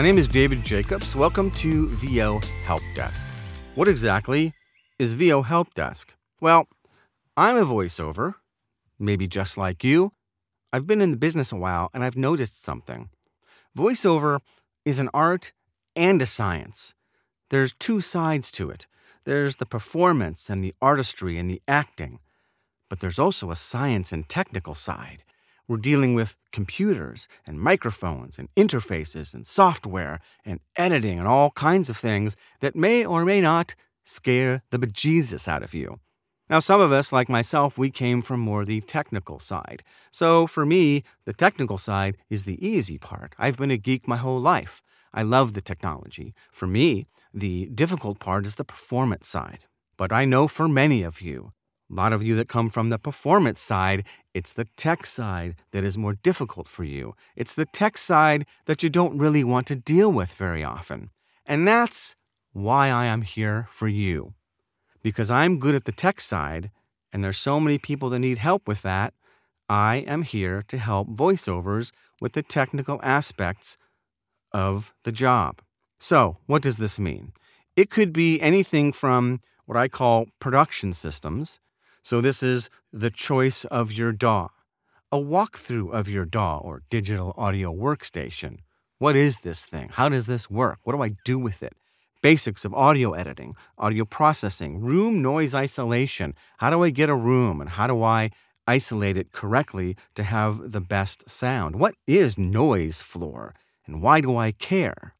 My name is David Jacobs. Welcome to VO Help Desk. What exactly is VO Help Desk? Well, I'm a voiceover, maybe just like you. I've been in the business a while and I've noticed something. Voiceover is an art and a science. There's two sides to it there's the performance and the artistry and the acting, but there's also a science and technical side. We're dealing with computers and microphones and interfaces and software and editing and all kinds of things that may or may not scare the bejesus out of you. Now, some of us, like myself, we came from more the technical side. So for me, the technical side is the easy part. I've been a geek my whole life. I love the technology. For me, the difficult part is the performance side. But I know for many of you, a lot of you that come from the performance side, it's the tech side that is more difficult for you. It's the tech side that you don't really want to deal with very often. And that's why I am here for you because I'm good at the tech side and there's so many people that need help with that, I am here to help voiceovers with the technical aspects of the job. So, what does this mean? It could be anything from what I call production systems. So, this is the choice of your DAW, a walkthrough of your DAW or digital audio workstation. What is this thing? How does this work? What do I do with it? basics of audio editing, audio processing, room noise isolation. How do I get a room and how do I isolate it correctly to have the best sound? What is noise floor and why do I care?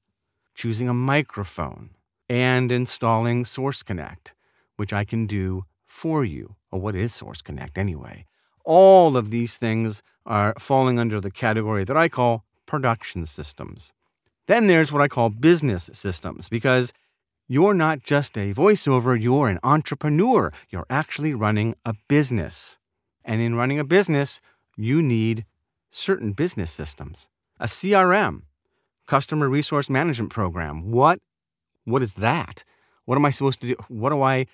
Choosing a microphone and installing Source Connect, which I can do for you. What is Source Connect anyway? All of these things are falling under the category that I call production systems. Then there's what I call business systems because you're not just a voiceover, you're an entrepreneur. You're actually running a business. And in running a business, you need certain business systems. A CRM, customer resource management program. What what is that? What am I supposed to do? What do I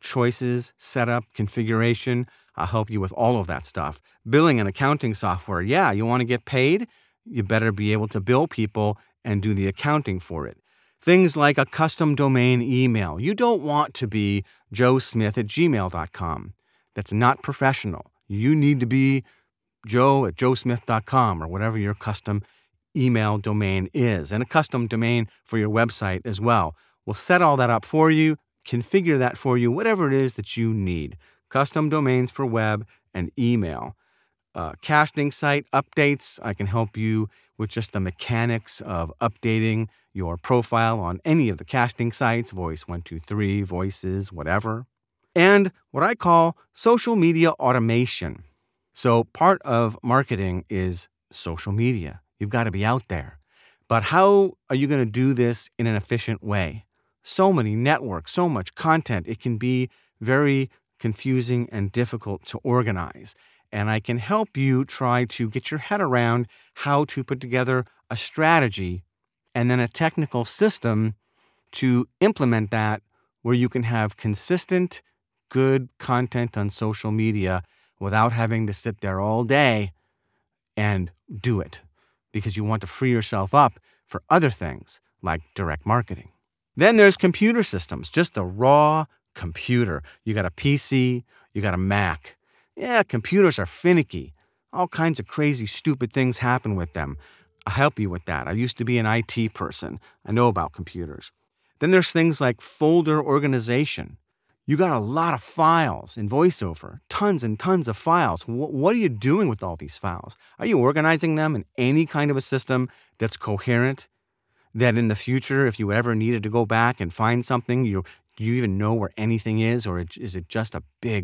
choices, setup, configuration? I'll help you with all of that stuff. Billing and accounting software. Yeah, you want to get paid? You better be able to bill people and do the accounting for it. Things like a custom domain email. You don't want to be joesmith at gmail.com. That's not professional. You need to be joe at joesmith.com or whatever your custom email domain is, and a custom domain for your website as well. We'll set all that up for you, configure that for you, whatever it is that you need. Custom domains for web and email uh, casting site updates. I can help you with just the mechanics of updating your profile on any of the casting sites, Voice123, Voices, whatever. And what I call social media automation. So, part of marketing is social media. You've got to be out there. But how are you going to do this in an efficient way? So many networks, so much content, it can be very confusing and difficult to organize and I can help you try to get your head around how to put together a strategy and then a technical system to implement that where you can have consistent, good content on social media without having to sit there all day and do it because you want to free yourself up for other things like direct marketing. Then there's computer systems, just the raw computer. You got a PC, you got a Mac. Yeah, computers are finicky. All kinds of crazy, stupid things happen with them. I'll help you with that. I used to be an IT person. I know about computers. Then there's things like folder organization. You got a lot of files in VoiceOver, tons and tons of files. what are you doing with all these files? Are you organizing them in any kind of a system that's coherent? That in the future, if you ever needed to go back and find something, you do you even know where anything is, or is it just a big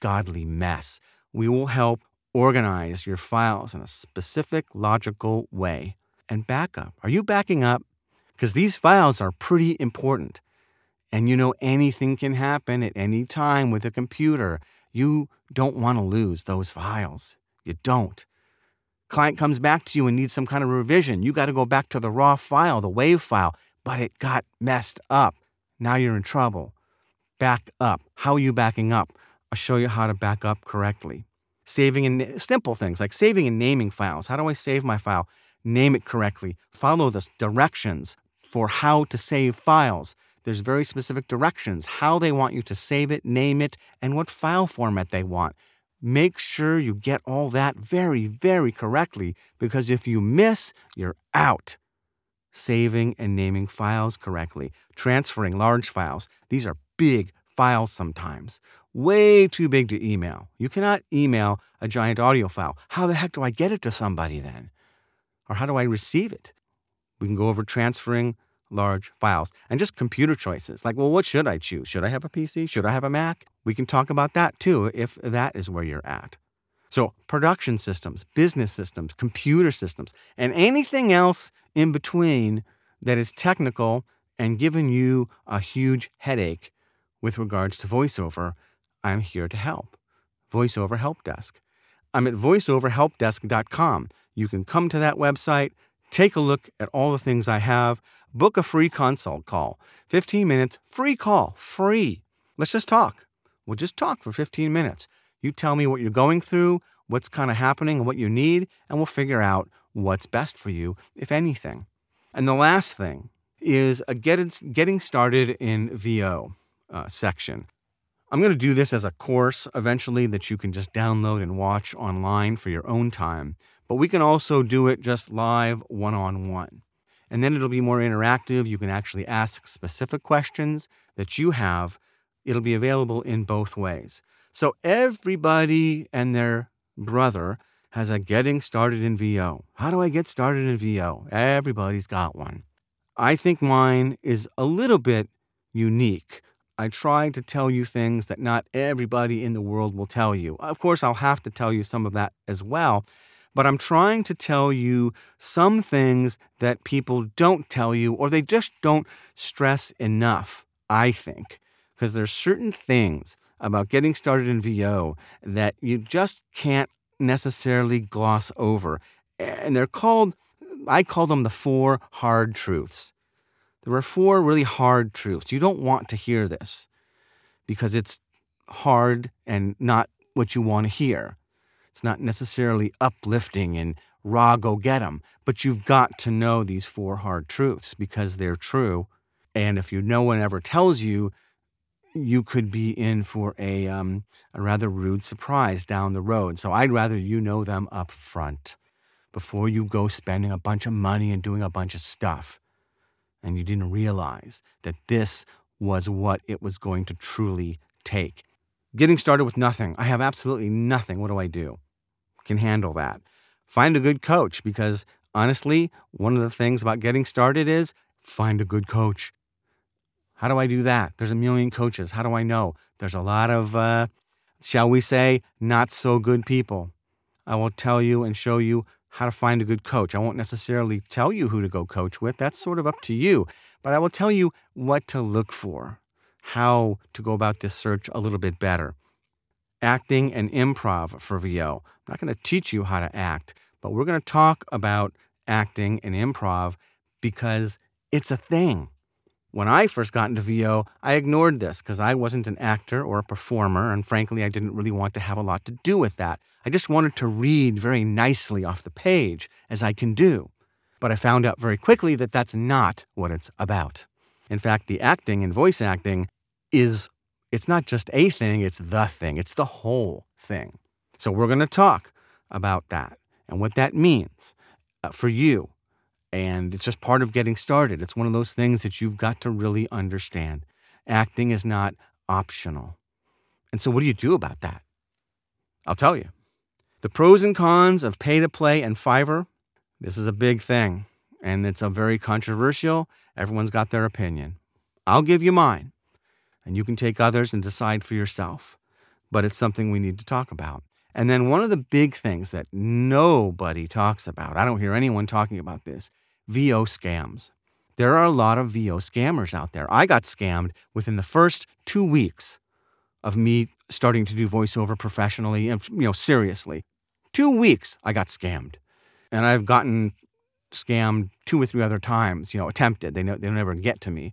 godly mess. We will help organize your files in a specific, logical way. And backup. Are you backing up? Because these files are pretty important. And you know, anything can happen at any time with a computer. You don't want to lose those files. You don't. Client comes back to you and needs some kind of revision. You got to go back to the raw file, the WAV file, but it got messed up. Now you're in trouble. Back up. How are you backing up? I'll show you how to back up correctly. Saving and simple things like saving and naming files. How do I save my file? name it correctly, follow the directions for how to save files. There's very specific directions, how they want you to save it, name it, and what file format they want. Make sure you get all that very, very correctly because if you miss, you're out. Saving and naming files correctly, transferring large files. These are big files sometimes, way too big to email. You cannot email a giant audio file. How the heck do I get it to somebody then? Or how do I receive it? We can go over transferring large files and just computer choices. Like, well, what should I choose? Should I have a PC? Should I have a Mac? We can talk about that too if that is where you're at. So, production systems, business systems, computer systems, and anything else in between that is technical and giving you a huge headache with regards to voiceover, I'm here to help. VoiceOver Help Desk. I'm at voiceoverhelpdesk.com. You can come to that website, take a look at all the things I have, book a free consult call. 15 minutes, free call, free. Let's just talk. We'll just talk for 15 minutes. You tell me what you're going through, what's kind of happening, and what you need, and we'll figure out what's best for you, if anything. And the last thing is a getting, getting started in VO uh, section. I'm going to do this as a course eventually that you can just download and watch online for your own time, but we can also do it just live one on one. And then it'll be more interactive. You can actually ask specific questions that you have. It'll be available in both ways. So everybody and their brother has a getting started in VO. How do I get started in VO? Everybody's got one. I think mine is a little bit unique. I try to tell you things that not everybody in the world will tell you. Of course, I'll have to tell you some of that as well, but I'm trying to tell you some things that people don't tell you or they just don't stress enough, I think, because there's certain things about getting started in VO that you just can't necessarily gloss over. And they're called, I call them the four hard truths. There are four really hard truths. You don't want to hear this because it's hard and not what you want to hear. It's not necessarily uplifting and raw go get 'em, but you've got to know these four hard truths because they're true. And if you no one ever tells you, you could be in for a, um, a rather rude surprise down the road. So I'd rather you know them up front before you go spending a bunch of money and doing a bunch of stuff. And you didn't realize that this was what it was going to truly take. Getting started with nothing. I have absolutely nothing. What do I do? Can handle that. Find a good coach because honestly, one of the things about getting started is find a good coach. How do I do that? There's a million coaches. How do I know? There's a lot of, uh, shall we say, not so good people. I will tell you and show you how to find a good coach. I won't necessarily tell you who to go coach with. That's sort of up to you. But I will tell you what to look for, how to go about this search a little bit better acting and improv for VO. I'm not going to teach you how to act, but we're going to talk about acting and improv because it's a thing. When I first got into VO, I ignored this because I wasn't an actor or a performer, and frankly, I didn't really want to have a lot to do with that. I just wanted to read very nicely off the page, as I can do. But I found out very quickly that that's not what it's about. In fact, the acting and voice acting is it's not just a thing, it's the thing, it's the whole thing. So we're going to talk about that and what that means uh, for you. And it's just part of getting started. It's one of those things that you've got to really understand. Acting is not optional. And so, what do you do about that? I'll tell you. The pros and cons of pay to play and Fiverr. This is a big thing, and it's a very controversial. Everyone's got their opinion. I'll give you mine and you can take others and decide for yourself. But it's something we need to talk about. And then one of the big things that nobody talks about, I don't hear anyone talking about this VO scams. There are a lot of VO scammers out there. I got scammed within the first two weeks of me starting to do voiceover professionally and you know seriously. Two weeks I got scammed, and I've gotten scammed two or three other times. You know, attempted. They they never get to me.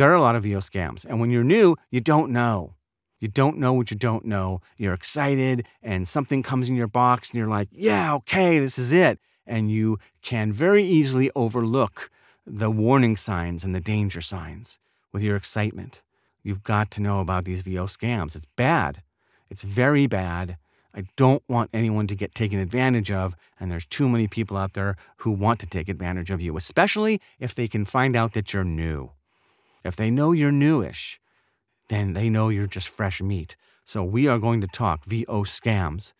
There are a lot of VO scams. And when you're new, you don't know. You don't know what you don't know. You're excited and something comes in your box and you're like, yeah, okay, this is it. and you can very easily overlook the warning signs and the danger signs with your excitement. You've got to know about these VO scams. It's bad. It's very bad. I don't want anyone to get taken advantage of, and there's too many people out there who want to take advantage of you, especially if they can find out that you're new. If they know you're newish, then they know you're just fresh meat. So we are going to talk VO scams,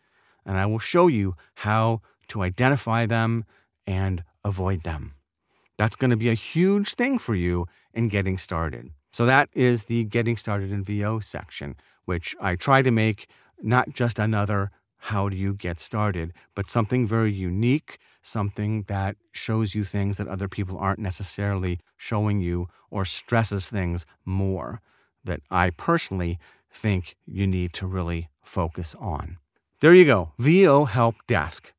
and I will show you how to identify them and avoid them. That's going to be a huge thing for you in getting started. So that is the getting started in VO section, which I try to make not just another how do you get started, but something very unique, something that shows you things that other people aren't necessarily showing you or stresses things more that I personally think you need to really focus on. There you go VO Help Desk.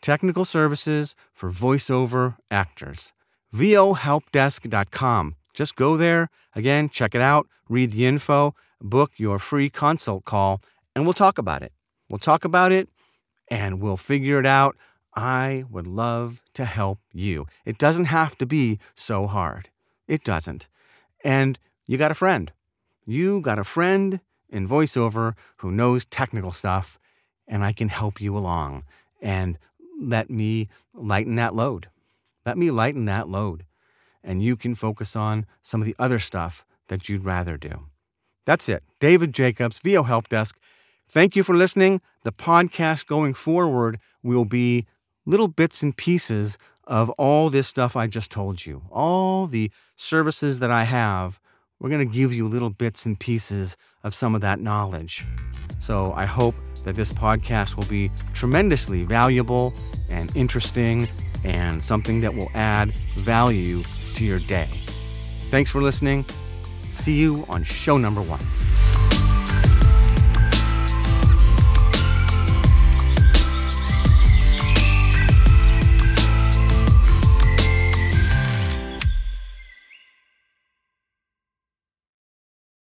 Technical services for voiceover actors. VOHelpDesk.com. Just go there, again, check it out, read the info, book your free consult call and we'll talk about it. We'll talk about it and we'll figure it out. I would love to help you. It doesn't have to be so hard. It doesn't. And you got a friend. You got a friend in voiceover who knows technical stuff, and I can help you along. And let me lighten that load. Let me lighten that load. And you can focus on some of the other stuff that you'd rather do. That's it. David Jacobs, VO Help Desk. Thank you for listening. The podcast going forward will be little bits and pieces of all this stuff I just told you. All the services that I have, we're going to give you little bits and pieces of some of that knowledge. So I hope that this podcast will be tremendously valuable and interesting and something that will add value to your day. Thanks for listening. See you on show number one.